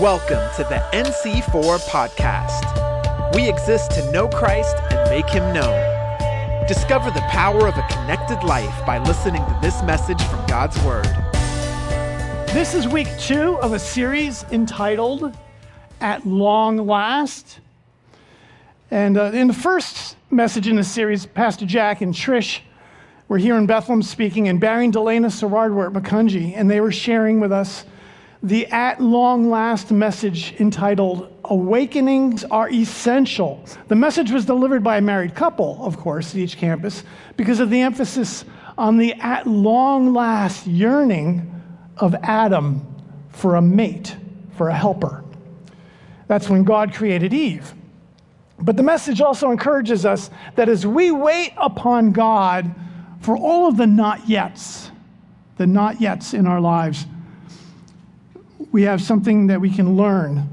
Welcome to the NC4 podcast. We exist to know Christ and make him known. Discover the power of a connected life by listening to this message from God's Word. This is week two of a series entitled At Long Last. And uh, in the first message in the series, Pastor Jack and Trish were here in Bethlehem speaking, and Barry and Delana Sarard were at Macungie, and they were sharing with us the at long last message entitled Awakenings Are Essential. The message was delivered by a married couple, of course, at each campus, because of the emphasis on the at long last yearning of Adam for a mate, for a helper. That's when God created Eve. But the message also encourages us that as we wait upon God for all of the not yets, the not yets in our lives, we have something that we can learn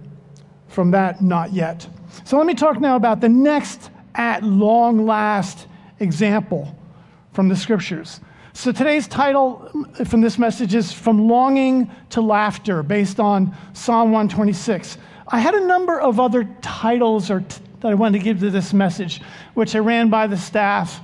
from that not yet. So let me talk now about the next at long last example from the scriptures. So today's title from this message is From Longing to Laughter, based on Psalm 126. I had a number of other titles or t- that I wanted to give to this message, which I ran by the staff,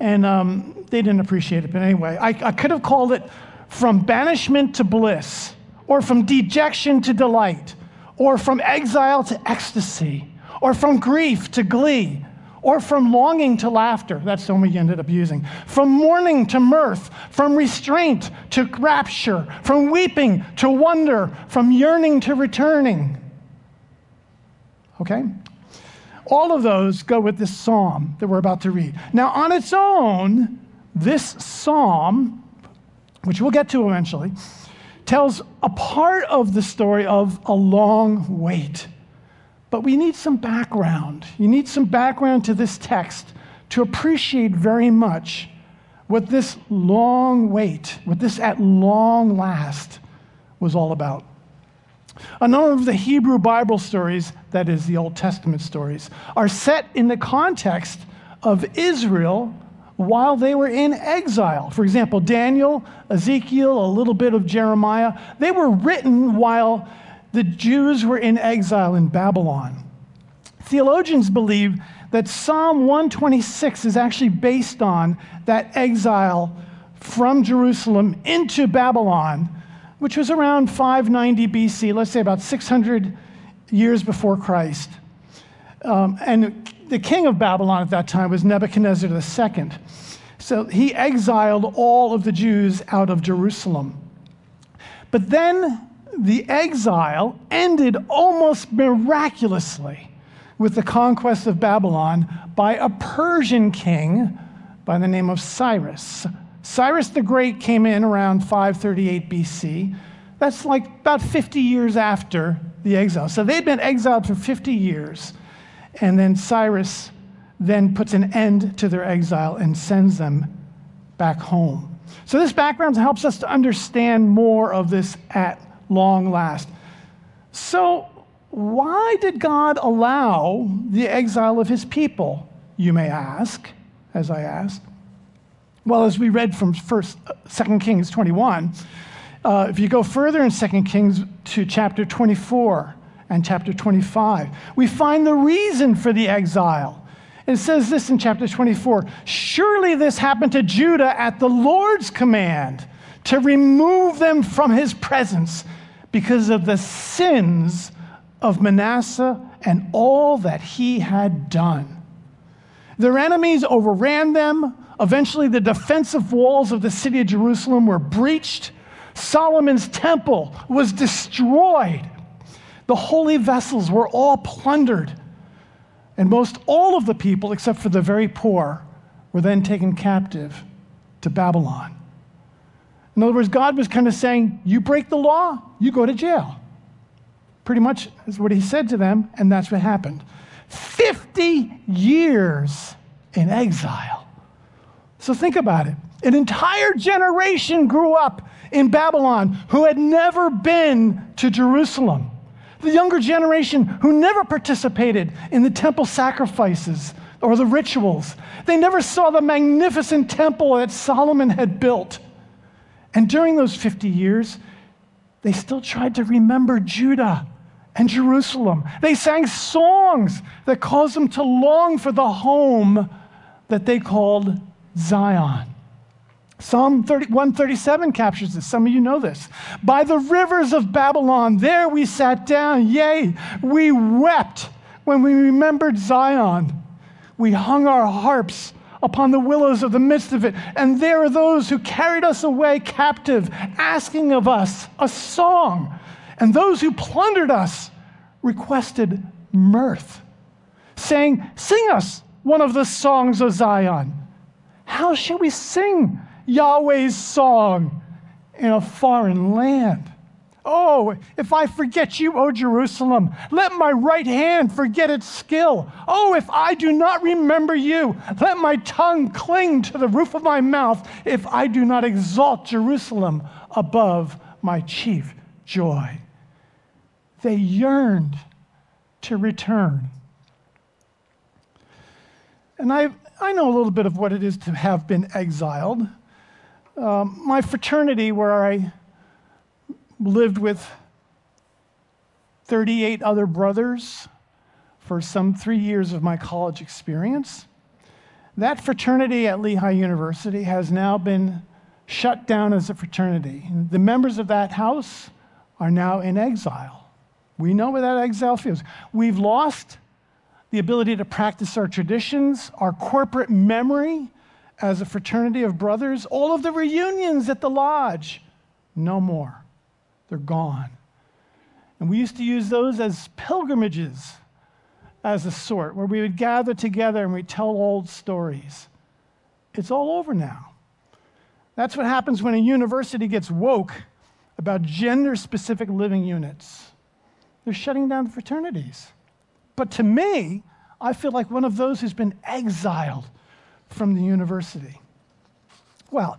and um, they didn't appreciate it. But anyway, I, I could have called it From Banishment to Bliss or from dejection to delight, or from exile to ecstasy, or from grief to glee, or from longing to laughter. That's the one we ended up using. From mourning to mirth, from restraint to rapture, from weeping to wonder, from yearning to returning. Okay? All of those go with this psalm that we're about to read. Now, on its own, this psalm, which we'll get to eventually, tells a part of the story of a long wait. But we need some background. You need some background to this text to appreciate very much what this long wait, what this at long last was all about. A number of the Hebrew Bible stories, that is, the Old Testament stories, are set in the context of Israel while they were in exile. For example, Daniel, Ezekiel, a little bit of Jeremiah, they were written while the Jews were in exile in Babylon. Theologians believe that Psalm 126 is actually based on that exile from Jerusalem into Babylon, which was around 590 BC, let's say about 600 years before Christ. Um, and the king of Babylon at that time was Nebuchadnezzar II. So he exiled all of the Jews out of Jerusalem. But then the exile ended almost miraculously with the conquest of Babylon by a Persian king by the name of Cyrus. Cyrus the Great came in around 538 BC. That's like about 50 years after the exile. So they'd been exiled for 50 years. And then Cyrus then puts an end to their exile and sends them back home. So, this background helps us to understand more of this at long last. So, why did God allow the exile of his people, you may ask, as I asked? Well, as we read from first, 2 Kings 21, uh, if you go further in 2 Kings to chapter 24, and chapter 25. We find the reason for the exile. It says this in chapter 24 Surely this happened to Judah at the Lord's command to remove them from his presence because of the sins of Manasseh and all that he had done. Their enemies overran them. Eventually, the defensive walls of the city of Jerusalem were breached. Solomon's temple was destroyed. The holy vessels were all plundered. And most all of the people, except for the very poor, were then taken captive to Babylon. In other words, God was kind of saying, You break the law, you go to jail. Pretty much is what he said to them, and that's what happened. 50 years in exile. So think about it. An entire generation grew up in Babylon who had never been to Jerusalem the younger generation who never participated in the temple sacrifices or the rituals. They never saw the magnificent temple that Solomon had built. And during those 50 years, they still tried to remember Judah and Jerusalem. They sang songs that caused them to long for the home that they called Zion. Psalm 30, 137 captures this. Some of you know this. By the rivers of Babylon, there we sat down. Yea, we wept when we remembered Zion. We hung our harps upon the willows of the midst of it. And there are those who carried us away captive, asking of us a song. And those who plundered us requested mirth, saying, Sing us one of the songs of Zion. How shall we sing Yahweh's song in a foreign land? Oh, if I forget you, O Jerusalem, let my right hand forget its skill. Oh, if I do not remember you, let my tongue cling to the roof of my mouth if I do not exalt Jerusalem above my chief joy. They yearned to return. And I, I know a little bit of what it is to have been exiled. Um, my fraternity, where I lived with 38 other brothers for some three years of my college experience. That fraternity at Lehigh University has now been shut down as a fraternity. The members of that house are now in exile. We know what that exile feels. We've lost the ability to practice our traditions, our corporate memory as a fraternity of brothers, all of the reunions at the lodge, no more. They're gone. And we used to use those as pilgrimages as a sort, where we would gather together and we'd tell old stories. It's all over now. That's what happens when a university gets woke about gender specific living units. They're shutting down the fraternities. But to me, I feel like one of those who's been exiled from the university. Well,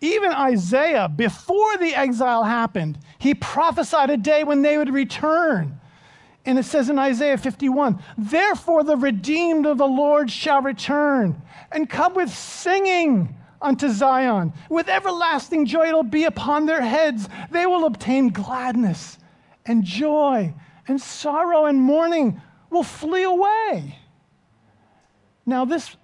even Isaiah, before the exile happened, he prophesied a day when they would return. And it says in Isaiah 51 Therefore the redeemed of the Lord shall return and come with singing unto Zion. With everlasting joy it'll be upon their heads. They will obtain gladness and joy, and sorrow and mourning will flee away. Now, this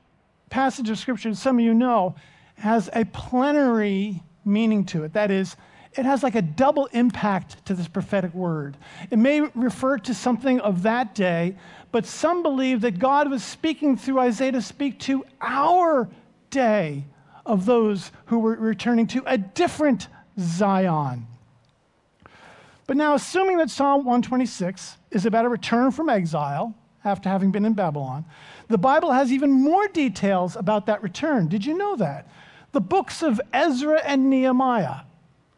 passage of scripture, some of you know, has a plenary meaning to it. That is, it has like a double impact to this prophetic word. It may refer to something of that day, but some believe that God was speaking through Isaiah to speak to our day of those who were returning to a different Zion. But now, assuming that Psalm 126 is about a return from exile after having been in Babylon, the Bible has even more details about that return. Did you know that? the books of Ezra and Nehemiah,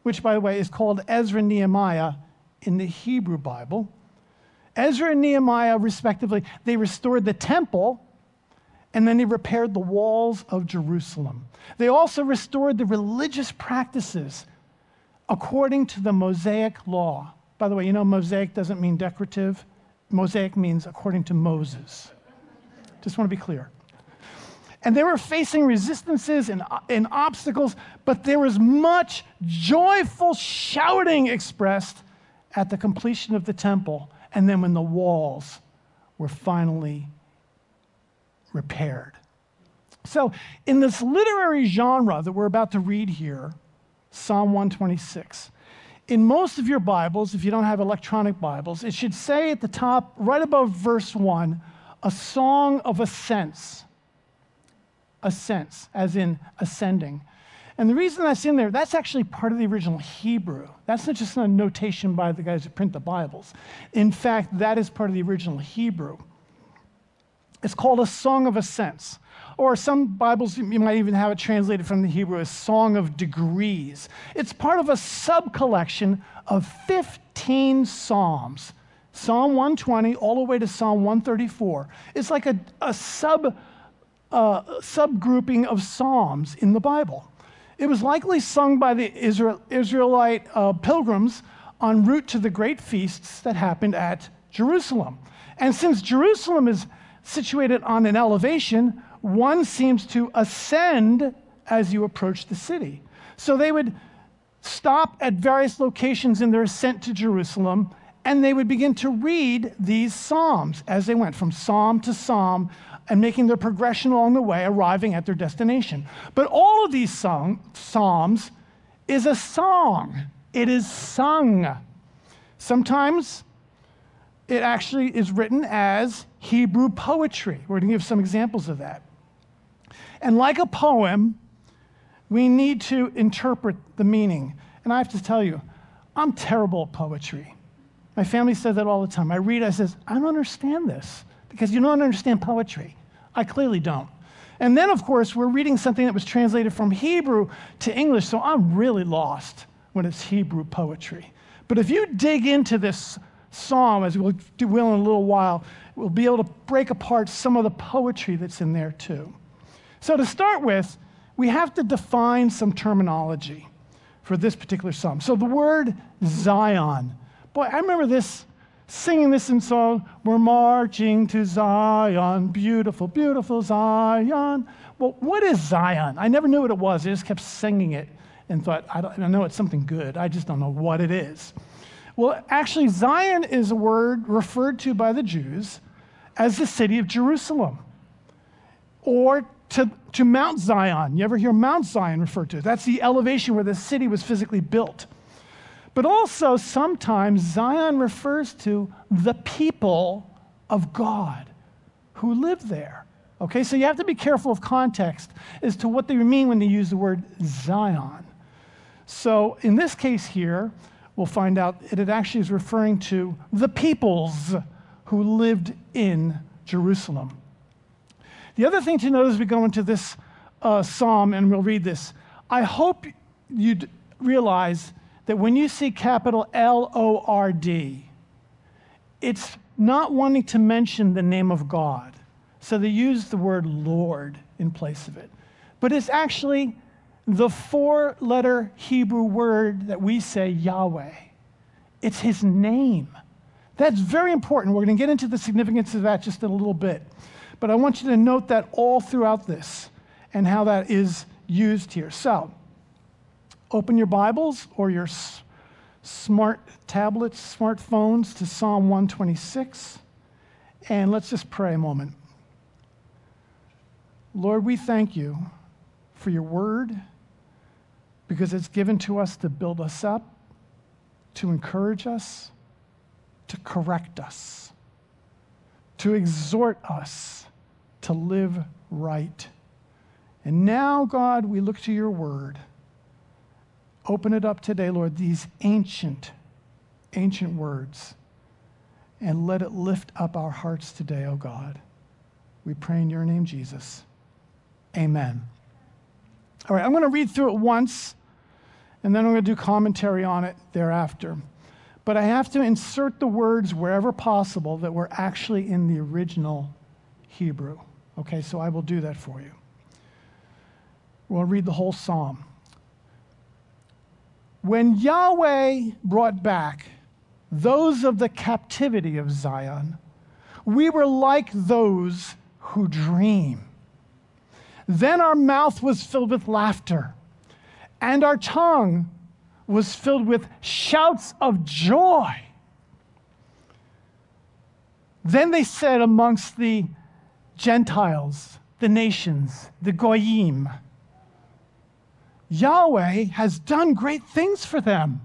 which, by the way, is called Ezra and Nehemiah in the Hebrew Bible. Ezra and Nehemiah, respectively, they restored the temple and then they repaired the walls of Jerusalem. They also restored the religious practices according to the Mosaic law. By the way, you know, Mosaic doesn't mean decorative, Mosaic means according to Moses. Just want to be clear. And they were facing resistances and, and obstacles, but there was much joyful shouting expressed at the completion of the temple and then when the walls were finally repaired. So, in this literary genre that we're about to read here, Psalm 126, in most of your Bibles, if you don't have electronic Bibles, it should say at the top, right above verse 1, a song of ascents ascents, as in ascending. And the reason that's in there, that's actually part of the original Hebrew. That's not just a notation by the guys who print the Bibles. In fact, that is part of the original Hebrew. It's called a Song of Ascents. Or some Bibles, you might even have it translated from the Hebrew as Song of Degrees. It's part of a sub collection of 15 Psalms. Psalm 120 all the way to Psalm 134. It's like a, a sub uh, subgrouping of psalms in the Bible. It was likely sung by the Israel, Israelite uh, pilgrims en route to the great feasts that happened at Jerusalem. And since Jerusalem is situated on an elevation, one seems to ascend as you approach the city. So they would stop at various locations in their ascent to Jerusalem and they would begin to read these psalms as they went from psalm to psalm and making their progression along the way, arriving at their destination. But all of these song, psalms is a song, it is sung. Sometimes it actually is written as Hebrew poetry. We're going to give some examples of that. And like a poem, we need to interpret the meaning. And I have to tell you, I'm terrible at poetry. My family says that all the time. I read, I says, I don't understand this because you don't understand poetry. I clearly don't. And then, of course, we're reading something that was translated from Hebrew to English, so I'm really lost when it's Hebrew poetry. But if you dig into this psalm, as we'll do in a little while, we'll be able to break apart some of the poetry that's in there too. So, to start with, we have to define some terminology for this particular psalm. So, the word Zion. Boy, I remember this singing this in song. We're marching to Zion, beautiful, beautiful Zion. Well, what is Zion? I never knew what it was. I just kept singing it and thought, I, I know it's something good. I just don't know what it is. Well, actually, Zion is a word referred to by the Jews as the city of Jerusalem or to, to Mount Zion. You ever hear Mount Zion referred to? That's the elevation where the city was physically built. But also, sometimes Zion refers to the people of God who live there. Okay, so you have to be careful of context as to what they mean when they use the word Zion. So in this case here, we'll find out that it actually is referring to the peoples who lived in Jerusalem. The other thing to note as we go into this uh, psalm, and we'll read this, I hope you'd realize that when you see capital L O R D, it's not wanting to mention the name of God. So they use the word Lord in place of it. But it's actually the four letter Hebrew word that we say Yahweh. It's his name. That's very important. We're going to get into the significance of that just in a little bit. But I want you to note that all throughout this and how that is used here. So, open your Bibles or your s- smart tablets, smartphones to Psalm 126, and let's just pray a moment. Lord, we thank you for your word because it's given to us to build us up, to encourage us, to correct us, to exhort us to live right. And now, God, we look to your word. Open it up today, Lord, these ancient, ancient words, and let it lift up our hearts today, O oh God. We pray in your name, Jesus. Amen. All right, I'm going to read through it once, and then I'm going to do commentary on it thereafter. But I have to insert the words wherever possible that were actually in the original Hebrew. Okay, so I will do that for you. We'll read the whole psalm. When Yahweh brought back those of the captivity of Zion, we were like those who dream. Then our mouth was filled with laughter, and our tongue was filled with shouts of joy. Then they said amongst the Gentiles, the nations, the Goyim, Yahweh has done great things for them.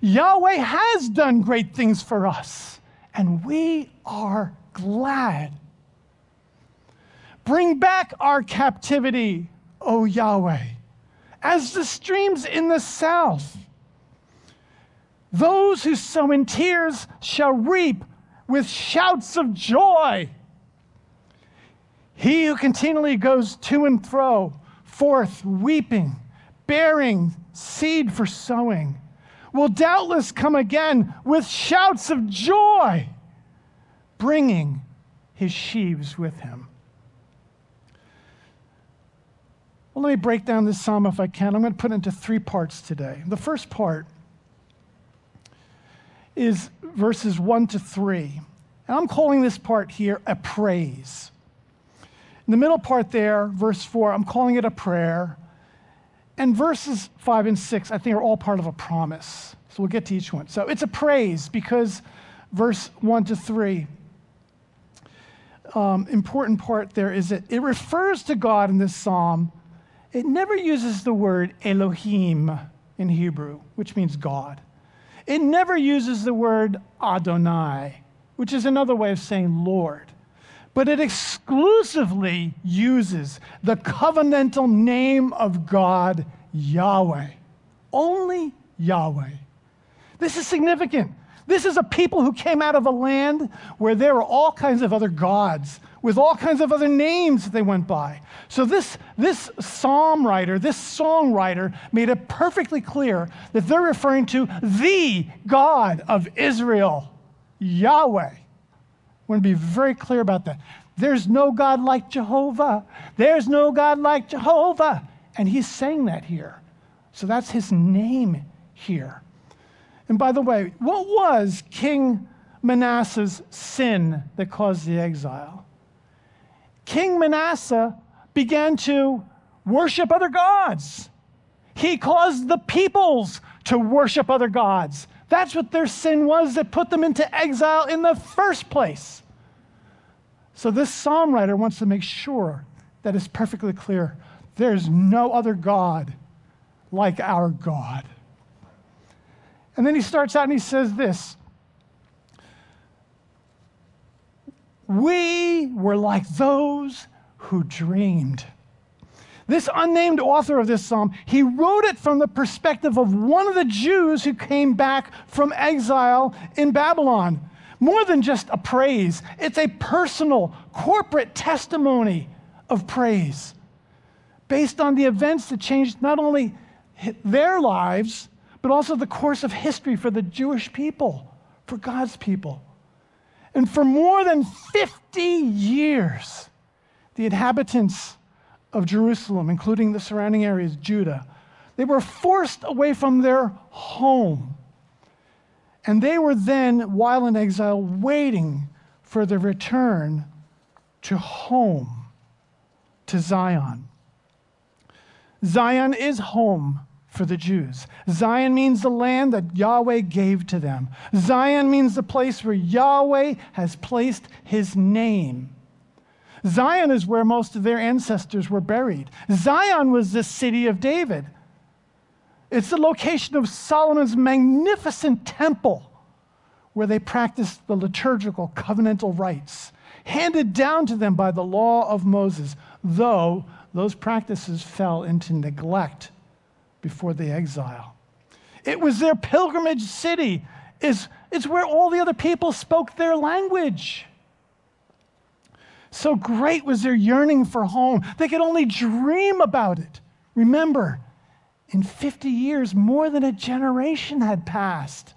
Yahweh has done great things for us, and we are glad. Bring back our captivity, O Yahweh, as the streams in the south. Those who sow in tears shall reap with shouts of joy. He who continually goes to and fro, forth weeping, bearing seed for sowing, will doubtless come again with shouts of joy, bringing his sheaves with him. Well, let me break down this psalm if I can. I'm going to put it into three parts today. The first part is verses 1 to 3. And I'm calling this part here a praise. In the middle part there, verse 4, I'm calling it a prayer. And verses 5 and 6, I think, are all part of a promise. So we'll get to each one. So it's a praise because verse 1 to 3, um, important part there is that it refers to God in this psalm. It never uses the word Elohim in Hebrew, which means God. It never uses the word Adonai, which is another way of saying Lord. But it exclusively uses the covenantal name of God, Yahweh. Only Yahweh. This is significant. This is a people who came out of a land where there were all kinds of other gods with all kinds of other names that they went by. So this, this psalm writer, this songwriter made it perfectly clear that they're referring to the God of Israel, Yahweh. Want to be very clear about that. There's no God like Jehovah. There's no God like Jehovah. And he's saying that here. So that's his name here. And by the way, what was King Manasseh's sin that caused the exile? King Manasseh began to worship other gods. He caused the peoples to worship other gods. That's what their sin was that put them into exile in the first place. So, this psalm writer wants to make sure that it's perfectly clear there's no other God like our God. And then he starts out and he says this We were like those who dreamed. This unnamed author of this psalm, he wrote it from the perspective of one of the Jews who came back from exile in Babylon. More than just a praise, it's a personal, corporate testimony of praise based on the events that changed not only their lives, but also the course of history for the Jewish people, for God's people. And for more than 50 years, the inhabitants of Jerusalem, including the surrounding areas, Judah, they were forced away from their home. And they were then, while in exile, waiting for the return to home, to Zion. Zion is home for the Jews. Zion means the land that Yahweh gave to them. Zion means the place where Yahweh has placed his name. Zion is where most of their ancestors were buried. Zion was the city of David. It's the location of Solomon's magnificent temple where they practiced the liturgical covenantal rites handed down to them by the law of Moses, though those practices fell into neglect before the exile. It was their pilgrimage city. It's, it's where all the other people spoke their language. So great was their yearning for home. They could only dream about it. Remember, in 50 years, more than a generation had passed.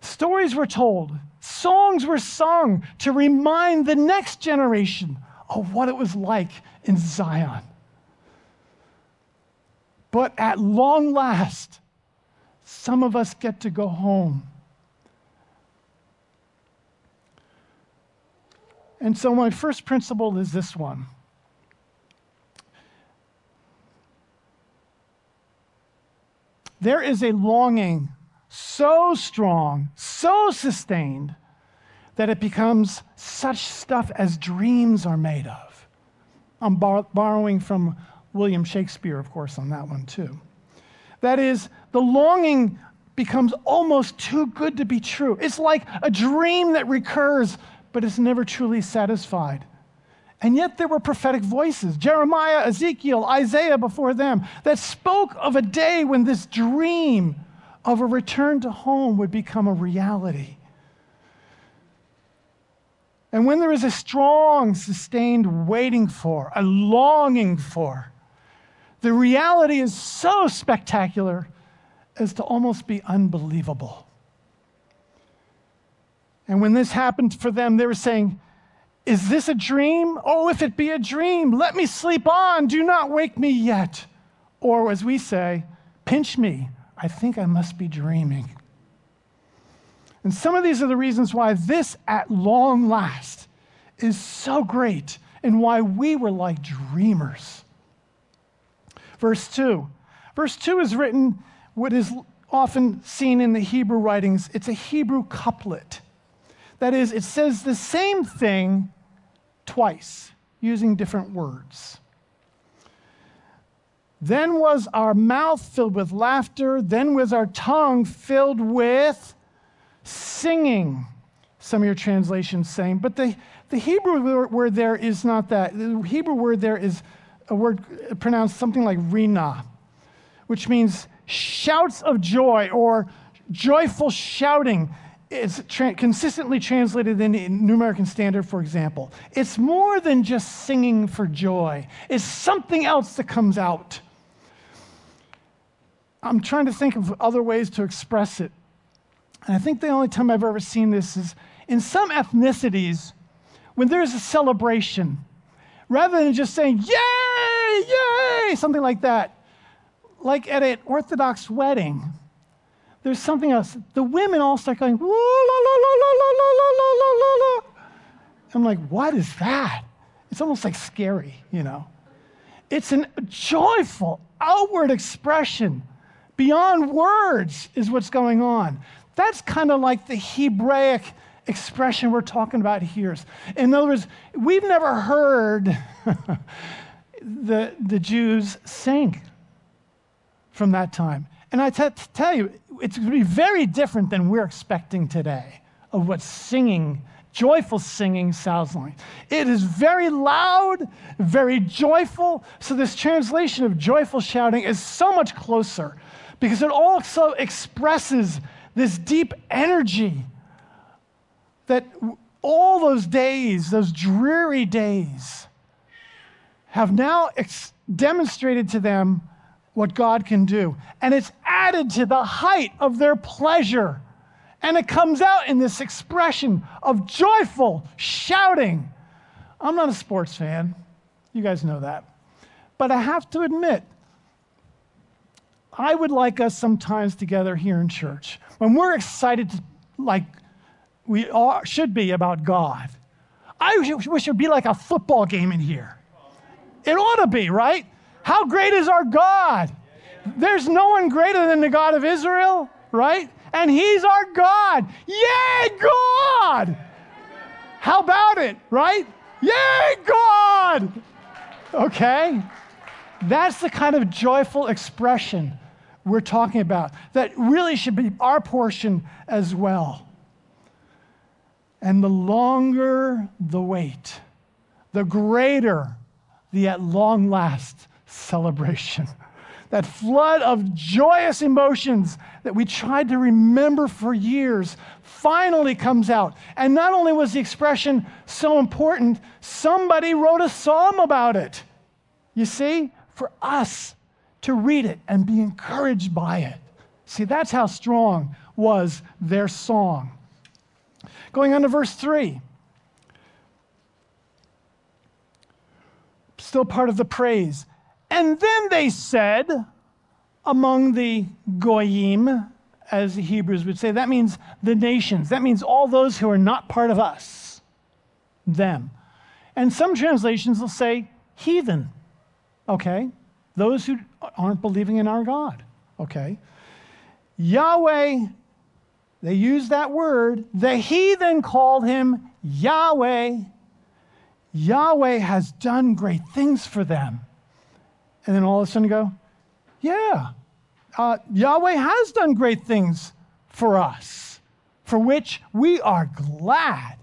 Stories were told, songs were sung to remind the next generation of what it was like in Zion. But at long last, some of us get to go home. And so, my first principle is this one there is a longing so strong, so sustained, that it becomes such stuff as dreams are made of. I'm borrowing from William Shakespeare, of course, on that one too. That is, the longing becomes almost too good to be true. It's like a dream that recurs, but is never truly satisfied. And yet there were prophetic voices Jeremiah, Ezekiel, Isaiah before them that spoke of a day when this dream of a return to home would become a reality. And when there is a strong, sustained waiting for, a longing for, the reality is so spectacular as to almost be unbelievable. And when this happened for them, they were saying, Is this a dream? Oh, if it be a dream, let me sleep on. Do not wake me yet. Or as we say, pinch me. I think I must be dreaming. And some of these are the reasons why this, at long last, is so great and why we were like dreamers. Verse 2. Verse 2 is written what is often seen in the Hebrew writings. It's a Hebrew couplet. That is, it says the same thing twice using different words. Then was our mouth filled with laughter, then was our tongue filled with singing. Some of your translations saying, but the, the Hebrew word there is not that. The Hebrew word there is a word pronounced something like rena, which means shouts of joy or joyful shouting. It's tra- consistently translated in, in New American Standard, for example. It's more than just singing for joy, it's something else that comes out. I'm trying to think of other ways to express it. And I think the only time I've ever seen this is in some ethnicities, when there's a celebration, rather than just saying, yay, yay, something like that, like at an Orthodox wedding, there's something else. The women all start going, la, la, la, la, la, la, la, la, la, la, la. I'm like, what is that? It's almost like scary, you know. It's a joyful, outward expression beyond words is what's going on. That's kind of like the Hebraic expression we're talking about here. In other words, we've never heard the, the Jews sing from that time. And I tell you, it's going to be very different than we're expecting today of what singing, joyful singing sounds like. It is very loud, very joyful. So, this translation of joyful shouting is so much closer because it also expresses this deep energy that all those days, those dreary days, have now ex- demonstrated to them what God can do. And it's added to the height of their pleasure. And it comes out in this expression of joyful shouting. I'm not a sports fan. You guys know that. But I have to admit, I would like us sometimes together here in church, when we're excited like we are, should be about God, I wish it would be like a football game in here. It ought to be, right? How great is our God? There's no one greater than the God of Israel, right? And He's our God. Yay, God! How about it, right? Yay, God! Okay? That's the kind of joyful expression we're talking about that really should be our portion as well. And the longer the wait, the greater the at long last celebration. That flood of joyous emotions that we tried to remember for years finally comes out. And not only was the expression so important, somebody wrote a psalm about it. You see, for us to read it and be encouraged by it. See, that's how strong was their song. Going on to verse 3. Still part of the praise. And then they said, among the goyim, as the Hebrews would say, that means the nations. That means all those who are not part of us, them. And some translations will say heathen. Okay? Those who aren't believing in our God. Okay? Yahweh, they use that word. The heathen called him Yahweh. Yahweh has done great things for them. And then all of a sudden go, yeah, uh, Yahweh has done great things for us, for which we are glad.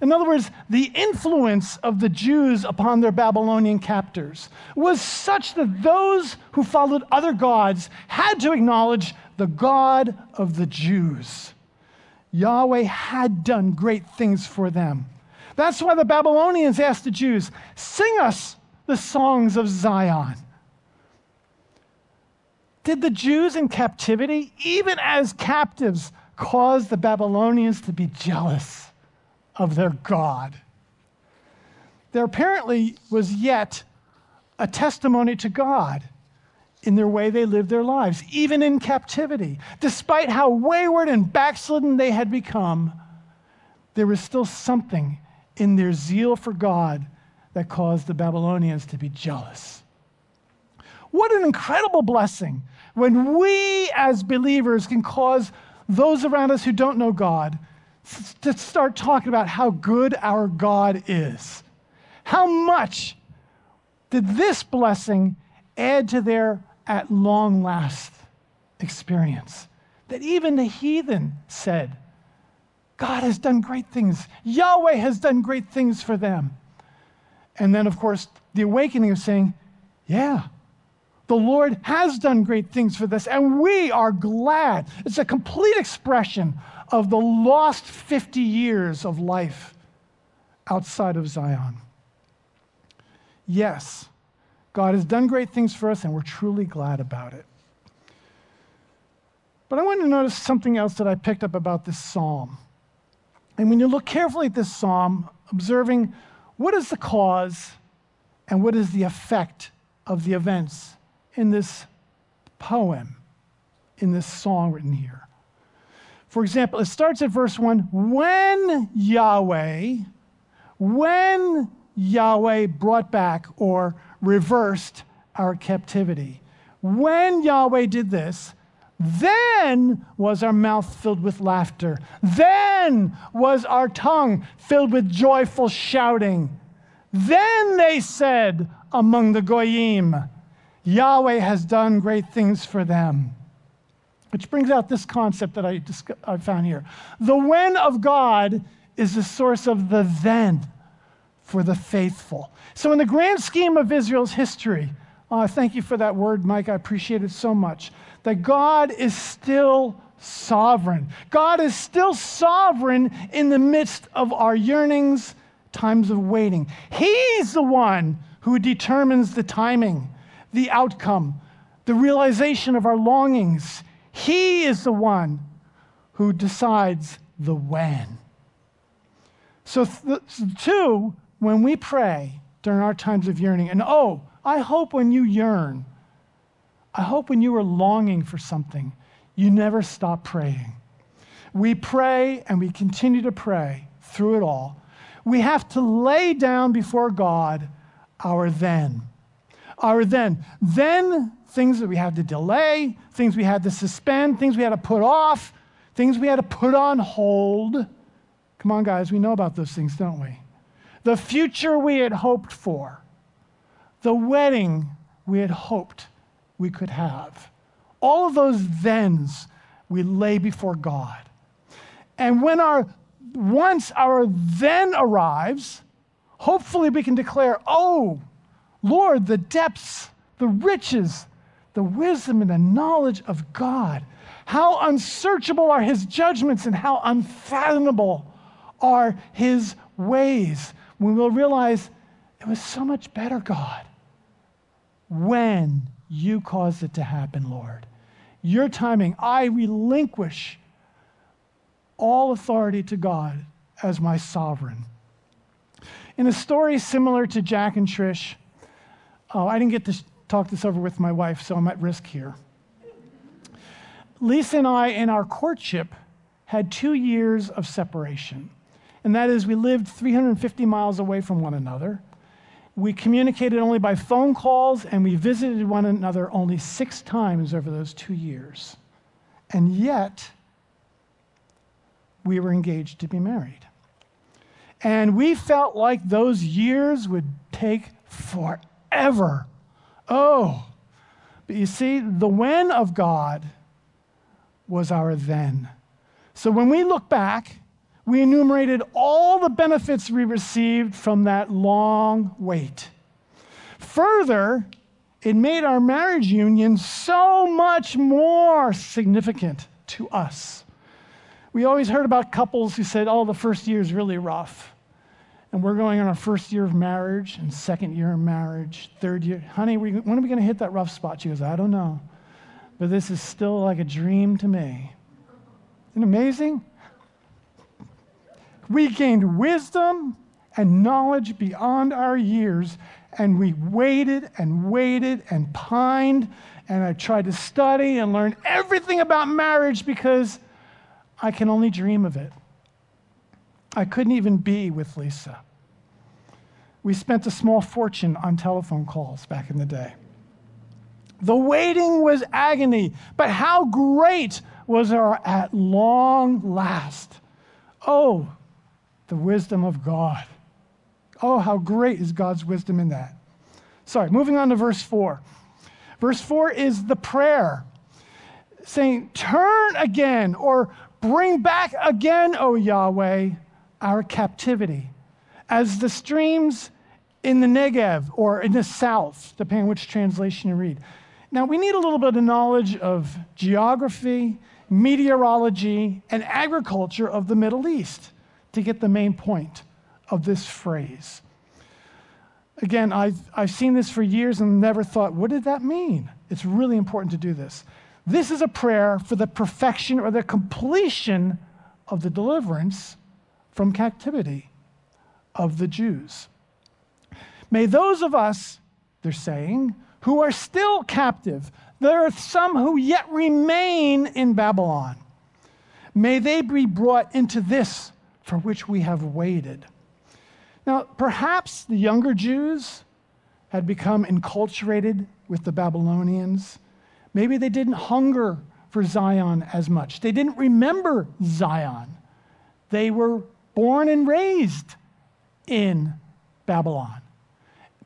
In other words, the influence of the Jews upon their Babylonian captors was such that those who followed other gods had to acknowledge the God of the Jews. Yahweh had done great things for them. That's why the Babylonians asked the Jews, Sing us the songs of Zion. Did the Jews in captivity, even as captives, cause the Babylonians to be jealous? of their God. There apparently was yet a testimony to God in their way they lived their lives, even in captivity. Despite how wayward and backslidden they had become, there was still something in their zeal for God that caused the Babylonians to be jealous. What an incredible blessing when we as believers can cause those around us who don't know God to start talking about how good our God is. How much did this blessing add to their at long last experience? That even the heathen said, God has done great things. Yahweh has done great things for them. And then, of course, the awakening of saying, Yeah, the Lord has done great things for this, and we are glad. It's a complete expression of the lost 50 years of life outside of Zion. Yes, God has done great things for us, and we're truly glad about it. But I want to notice something else that I picked up about this psalm. And when you look carefully at this psalm, observing what is the cause and what is the effect of the events in this poem, in this song written here. For example, it starts at verse 1 when Yahweh, when Yahweh brought back or reversed our captivity. When Yahweh did this, then was our mouth filled with laughter. Then was our tongue filled with joyful shouting. Then they said among the Goyim, Yahweh has done great things for them. Which brings out this concept that I, I found here. The when of God is the source of the then for the faithful. So, in the grand scheme of Israel's history, uh, thank you for that word, Mike. I appreciate it so much. That God is still sovereign. God is still sovereign in the midst of our yearnings, times of waiting. He's the one who determines the timing, the outcome, the realization of our longings. He is the one who decides the when. So, th- two, when we pray during our times of yearning, and oh, I hope when you yearn, I hope when you are longing for something, you never stop praying. We pray and we continue to pray through it all. We have to lay down before God our then. Our then. Then things that we had to delay, things we had to suspend, things we had to put off, things we had to put on hold. Come on, guys, we know about those things, don't we? The future we had hoped for the wedding we had hoped we could have. All of those thens we lay before God. And when our once our then arrives, hopefully we can declare, "Oh, Lord, the depths, the riches, the wisdom and the knowledge of God. How unsearchable are his judgments and how unfathomable are his ways." When we'll realize it was so much better, God when you caused it to happen, Lord. Your timing, I relinquish all authority to God as my sovereign. In a story similar to Jack and Trish, oh, I didn't get to talk this over with my wife, so I'm at risk here. Lisa and I, in our courtship, had two years of separation. And that is, we lived 350 miles away from one another. We communicated only by phone calls, and we visited one another only six times over those two years. And yet, we were engaged to be married. And we felt like those years would take forever. Oh, but you see, the when of God was our then. So when we look back, we enumerated all the benefits we received from that long wait. Further, it made our marriage union so much more significant to us. We always heard about couples who said, oh, the first year is really rough. And we're going on our first year of marriage and second year of marriage, third year. Honey, when are we going to hit that rough spot? She goes, I don't know. But this is still like a dream to me. Isn't it amazing? We gained wisdom and knowledge beyond our years, and we waited and waited and pined. And I tried to study and learn everything about marriage because I can only dream of it. I couldn't even be with Lisa. We spent a small fortune on telephone calls back in the day. The waiting was agony, but how great was our at long last. Oh, the wisdom of God. Oh, how great is God's wisdom in that. Sorry, moving on to verse 4. Verse 4 is the prayer saying, Turn again, or bring back again, O Yahweh, our captivity, as the streams in the Negev or in the south, depending which translation you read. Now, we need a little bit of knowledge of geography, meteorology, and agriculture of the Middle East to get the main point of this phrase. Again, I've, I've seen this for years and never thought, what did that mean? It's really important to do this. This is a prayer for the perfection or the completion of the deliverance from captivity of the Jews. May those of us, they're saying, who are still captive, there are some who yet remain in Babylon. May they be brought into this for which we have waited. Now, perhaps the younger Jews had become enculturated with the Babylonians. Maybe they didn't hunger for Zion as much. They didn't remember Zion. They were born and raised in Babylon.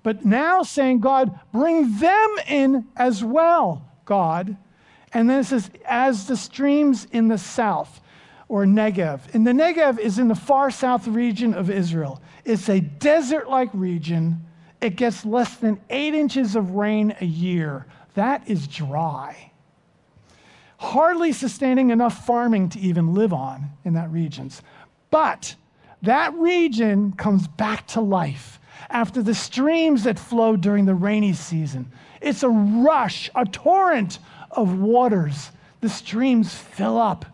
But now saying, God, bring them in as well, God. And then it says, as the streams in the south or Negev. And the Negev is in the far south region of Israel. It's a desert like region. It gets less than eight inches of rain a year. That is dry. Hardly sustaining enough farming to even live on in that region. But that region comes back to life after the streams that flow during the rainy season. It's a rush, a torrent of waters. The streams fill up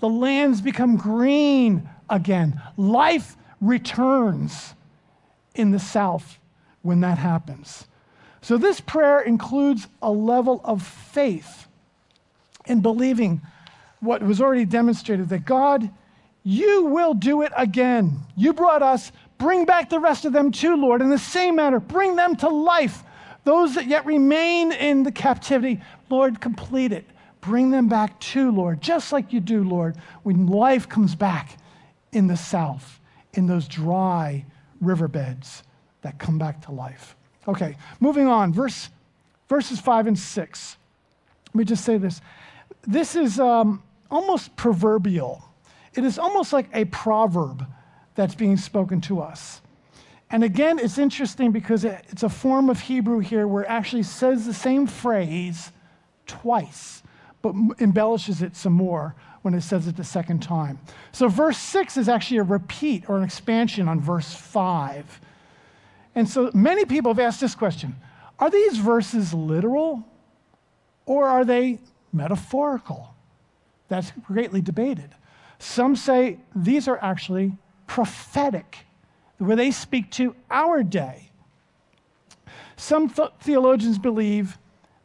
the lands become green again. Life returns in the south when that happens. So, this prayer includes a level of faith in believing what was already demonstrated that God, you will do it again. You brought us, bring back the rest of them too, Lord. In the same manner, bring them to life. Those that yet remain in the captivity, Lord, complete it. Bring them back too, Lord, just like you do, Lord, when life comes back in the south, in those dry riverbeds that come back to life. Okay, moving on, verse, verses 5 and 6. Let me just say this. This is um, almost proverbial, it is almost like a proverb that's being spoken to us. And again, it's interesting because it's a form of Hebrew here where it actually says the same phrase twice but embellishes it some more when it says it the second time. So, verse 6 is actually a repeat or an expansion on verse 5. And so, many people have asked this question Are these verses literal or are they metaphorical? That's greatly debated. Some say these are actually prophetic, where they speak to our day. Some th- theologians believe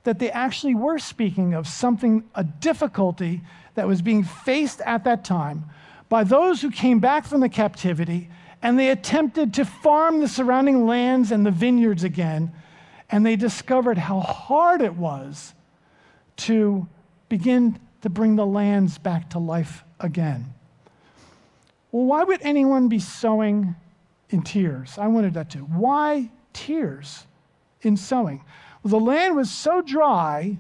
that they actually were speaking of something, a difficulty that was being faced at that time by those who came back from the captivity and they attempted to farm the surrounding lands and the vineyards again. And they discovered how hard it was to begin to bring the lands back to life again. Well, why would anyone be sowing in tears? I wanted that too. Why tears in sowing? Well, the land was so dry,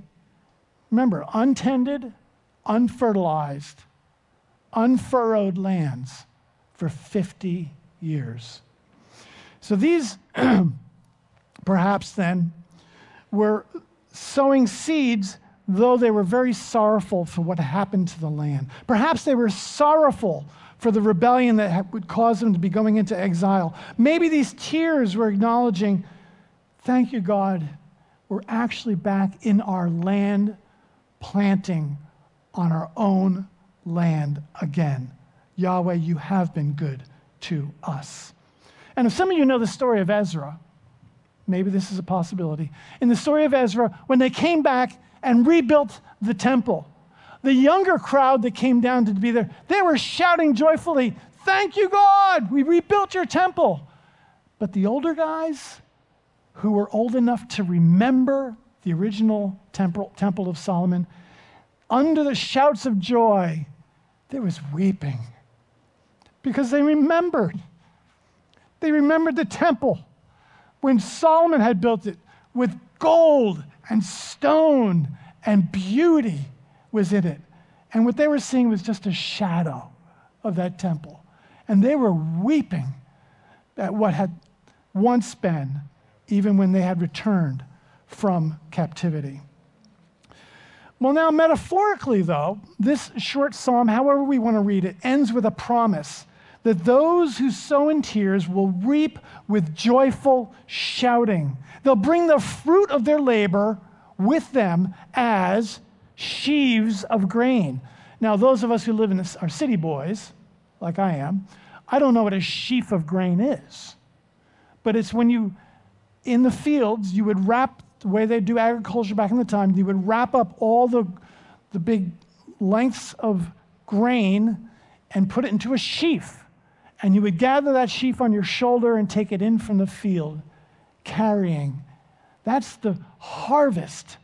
remember, untended, unfertilized, unfurrowed lands for 50 years. So these, perhaps then, were sowing seeds, though they were very sorrowful for what happened to the land. Perhaps they were sorrowful for the rebellion that would cause them to be going into exile. Maybe these tears were acknowledging, Thank you, God, we're actually back in our land, planting on our own land again. Yahweh, you have been good to us. And if some of you know the story of Ezra, maybe this is a possibility. In the story of Ezra, when they came back and rebuilt the temple, the younger crowd that came down to be there, they were shouting joyfully, Thank you, God, we rebuilt your temple. But the older guys, who were old enough to remember the original temple, temple of Solomon, under the shouts of joy, there was weeping because they remembered. They remembered the temple when Solomon had built it with gold and stone and beauty was in it. And what they were seeing was just a shadow of that temple. And they were weeping at what had once been, even when they had returned from captivity. Well, now, metaphorically, though, this short psalm, however we want to read it, ends with a promise that those who sow in tears will reap with joyful shouting. They'll bring the fruit of their labor with them as sheaves of grain. Now, those of us who live in this, are city boys, like I am, I don't know what a sheaf of grain is. But it's when you, in the fields, you would wrap, the way they do agriculture back in the time, you would wrap up all the, the big lengths of grain and put it into a sheaf. And you would gather that sheaf on your shoulder and take it in from the field, carrying. That's the harvest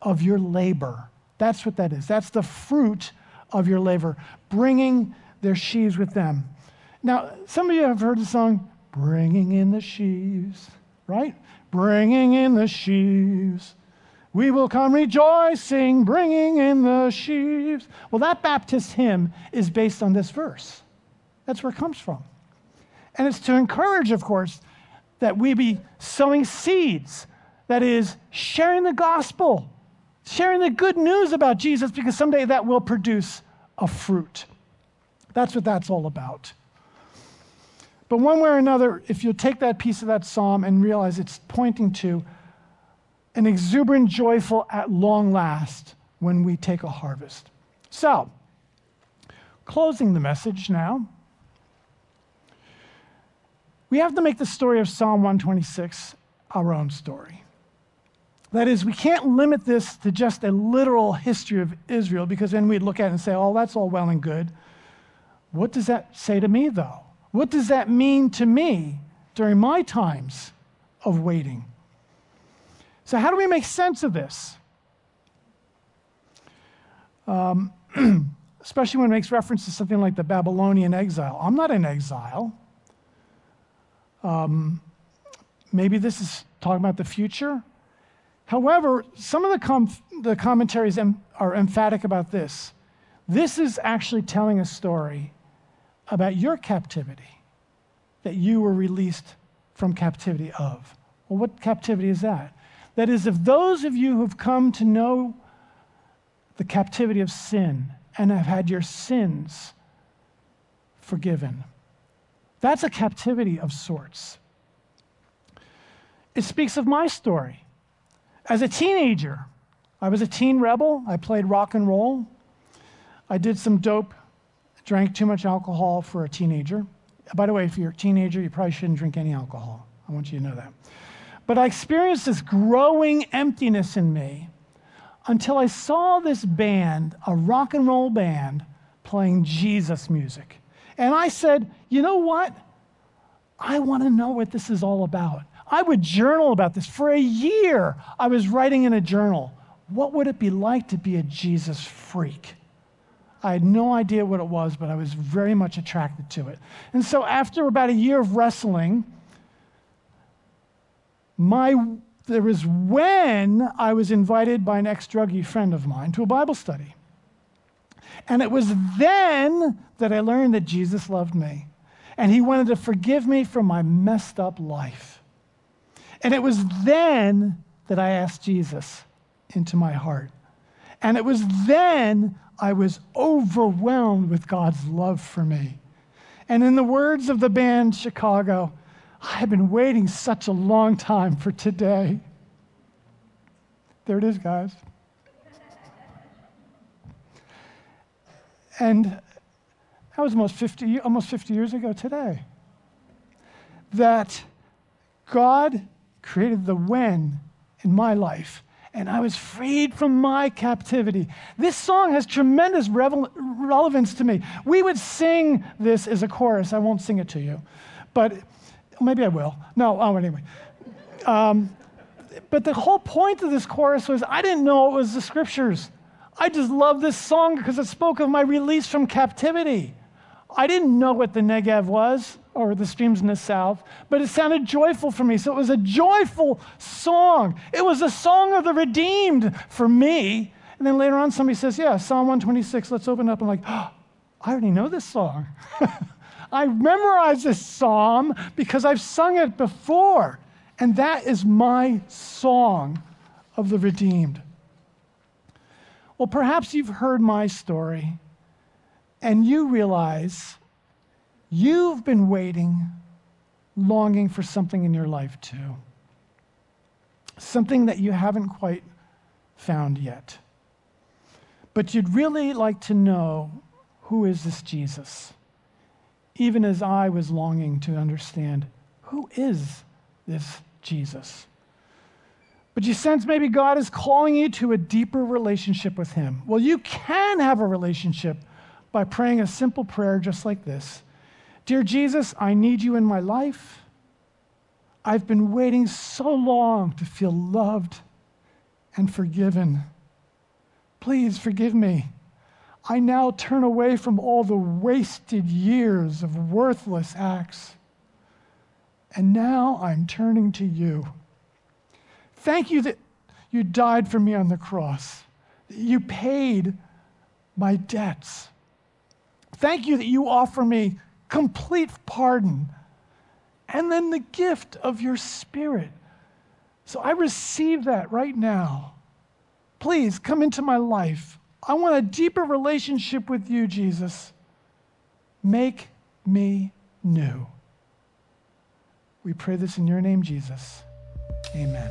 of your labor. That's what that is. That's the fruit of your labor, bringing their sheaves with them. Now, some of you have heard the song, Bringing in the Sheaves, right? Bringing in the sheaves. We will come rejoicing, bringing in the sheaves. Well, that Baptist hymn is based on this verse. That's where it comes from. And it's to encourage, of course, that we be sowing seeds, that is, sharing the gospel, sharing the good news about Jesus, because someday that will produce a fruit. That's what that's all about. But one way or another, if you take that piece of that psalm and realize it's pointing to an exuberant, joyful, at long last when we take a harvest. So, closing the message now, we have to make the story of Psalm 126 our own story. That is, we can't limit this to just a literal history of Israel because then we'd look at it and say, oh, that's all well and good. What does that say to me, though? What does that mean to me during my times of waiting? So, how do we make sense of this? Um, especially when it makes reference to something like the Babylonian exile. I'm not in exile. Um, maybe this is talking about the future. However, some of the, com- the commentaries em- are emphatic about this. This is actually telling a story about your captivity that you were released from captivity of. Well, what captivity is that? That is, if those of you who've come to know the captivity of sin and have had your sins forgiven, that's a captivity of sorts. It speaks of my story. As a teenager, I was a teen rebel. I played rock and roll. I did some dope drank too much alcohol for a teenager. By the way, if you're a teenager, you probably shouldn't drink any alcohol. I want you to know that. But I experienced this growing emptiness in me until I saw this band, a rock and roll band, playing Jesus music. And I said, you know what? I want to know what this is all about. I would journal about this. For a year, I was writing in a journal. What would it be like to be a Jesus freak? I had no idea what it was, but I was very much attracted to it. And so, after about a year of wrestling, my, there was when I was invited by an ex druggie friend of mine to a Bible study. And it was then that I learned that Jesus loved me and he wanted to forgive me for my messed up life. And it was then that I asked Jesus into my heart. And it was then I was overwhelmed with God's love for me. And in the words of the band Chicago, I have been waiting such a long time for today. There it is, guys. And that was almost 50, almost 50 years ago today. That God created the when in my life and I was freed from my captivity. This song has tremendous revel- relevance to me. We would sing this as a chorus. I won't sing it to you, but maybe I will. No, oh, anyway. Um, but the whole point of this chorus was I didn't know it was the scriptures. I just love this song because it spoke of my release from captivity. I didn't know what the Negev was or the streams in the south, but it sounded joyful for me. So it was a joyful song. It was a song of the redeemed for me. And then later on, somebody says, Yeah, Psalm 126, let's open up. I'm like, oh, I already know this song. I memorized this psalm because I've sung it before. And that is my song of the redeemed. Well, perhaps you've heard my story and you realize you've been waiting, longing for something in your life too. Something that you haven't quite found yet. But you'd really like to know who is this Jesus? Even as I was longing to understand who is this Jesus? But you sense maybe God is calling you to a deeper relationship with Him. Well, you can have a relationship by praying a simple prayer just like this Dear Jesus, I need you in my life. I've been waiting so long to feel loved and forgiven. Please forgive me. I now turn away from all the wasted years of worthless acts. And now I'm turning to you. Thank you that you died for me on the cross. You paid my debts. Thank you that you offer me complete pardon and then the gift of your spirit. So I receive that right now. Please come into my life. I want a deeper relationship with you, Jesus. Make me new. We pray this in your name, Jesus. Amen.